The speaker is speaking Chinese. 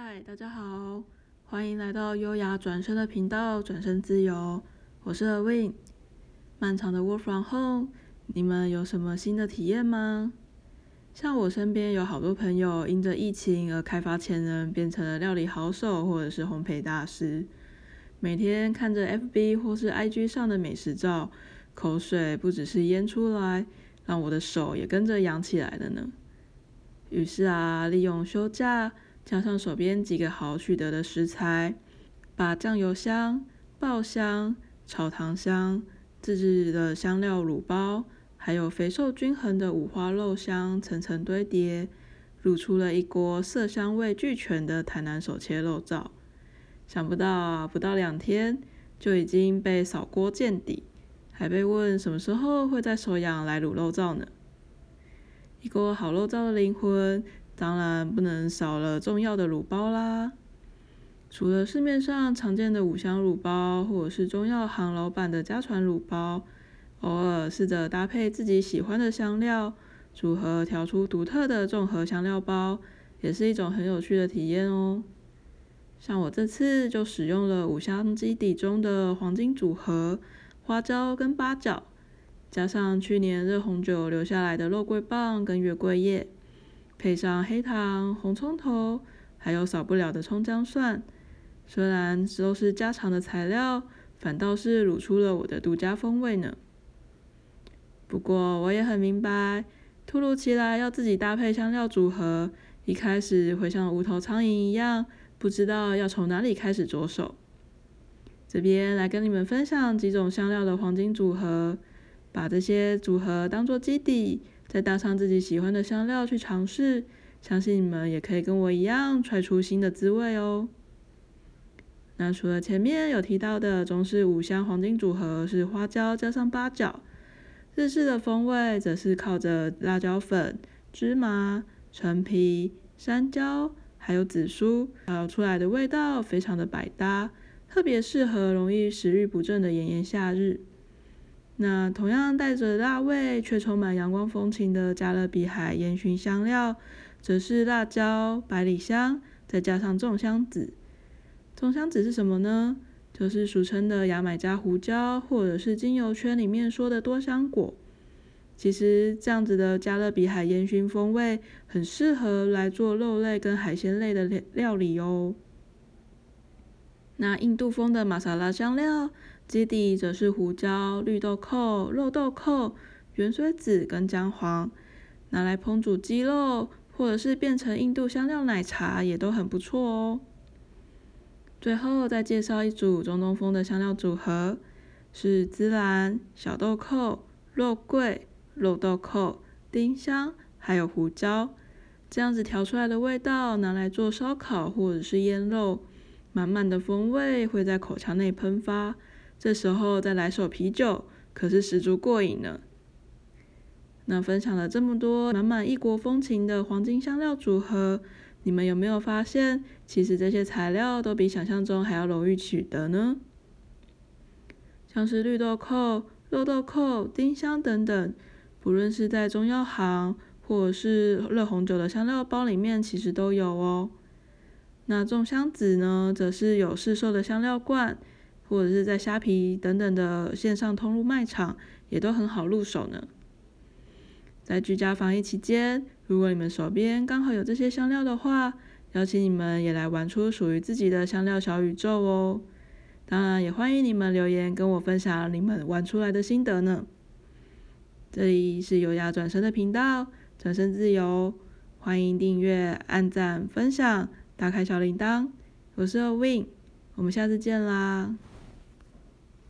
嗨，大家好，欢迎来到优雅转身的频道，转身自由，我是 Awind。漫长的 Work from Home，你们有什么新的体验吗？像我身边有好多朋友因着疫情而开发潜能，变成了料理好手或者是烘焙大师。每天看着 FB 或是 IG 上的美食照，口水不只是淹出来，让我的手也跟着痒起来了呢。于是啊，利用休假，加上手边几个好取得的食材，把酱油香、爆香、炒糖香、自制的香料卤包，还有肥瘦均衡的五花肉香层层堆叠，卤出了一锅色香味俱全的台南手切肉燥。想不到，不到两天就已经被扫锅见底，还被问什么时候会再手痒来卤肉燥呢？一锅好肉燥的灵魂。当然不能少了重要的卤包啦。除了市面上常见的五香卤包，或者是中药行老板的家传卤包，偶尔试着搭配自己喜欢的香料，组合调出独特的综合香料包，也是一种很有趣的体验哦。像我这次就使用了五香基底中的黄金组合，花椒跟八角，加上去年热红酒留下来的肉桂棒跟月桂叶。配上黑糖、红葱头，还有少不了的葱姜蒜。虽然都是家常的材料，反倒是卤出了我的独家风味呢。不过我也很明白，突如其来要自己搭配香料组合，一开始会像无头苍蝇一样，不知道要从哪里开始着手。这边来跟你们分享几种香料的黄金组合，把这些组合当做基底。再搭上自己喜欢的香料去尝试，相信你们也可以跟我一样揣出新的滋味哦。那除了前面有提到的中式五香黄金组合是花椒加上八角，日式的风味则是靠着辣椒粉、芝麻、陈皮、山椒还有紫苏，炒出来的味道非常的百搭，特别适合容易食欲不振的炎炎夏日。那同样带着辣味却充满阳光风情的加勒比海烟熏香料，则是辣椒、百里香，再加上众香子。众香子是什么呢？就是俗称的牙买加胡椒，或者是精油圈里面说的多香果。其实这样子的加勒比海烟熏风味，很适合来做肉类跟海鲜类的料理哦。那印度风的玛莎拉香料。基底则是胡椒、绿豆蔻、肉豆蔻、芫荽籽跟姜黄，拿来烹煮鸡肉，或者是变成印度香料奶茶，也都很不错哦。最后再介绍一组中东风的香料组合，是孜然、小豆蔻、肉桂、肉豆蔻、丁香，还有胡椒，这样子调出来的味道，拿来做烧烤或者是腌肉，满满的风味会在口腔内喷发。这时候再来手啤酒，可是十足过瘾呢。那分享了这么多满满异国风情的黄金香料组合，你们有没有发现，其实这些材料都比想象中还要容易取得呢？像是绿豆蔻、肉豆蔻、丁香等等，不论是在中药行或者是热红酒的香料包里面，其实都有哦。那众香子呢，则是有市售的香料罐。或者是在虾皮等等的线上通路卖场，也都很好入手呢。在居家防疫期间，如果你们手边刚好有这些香料的话，邀请你们也来玩出属于自己的香料小宇宙哦。当然，也欢迎你们留言跟我分享你们玩出来的心得呢。这里是优雅转身的频道，转身自由，欢迎订阅、按赞、分享、打开小铃铛。我是 Win，我们下次见啦。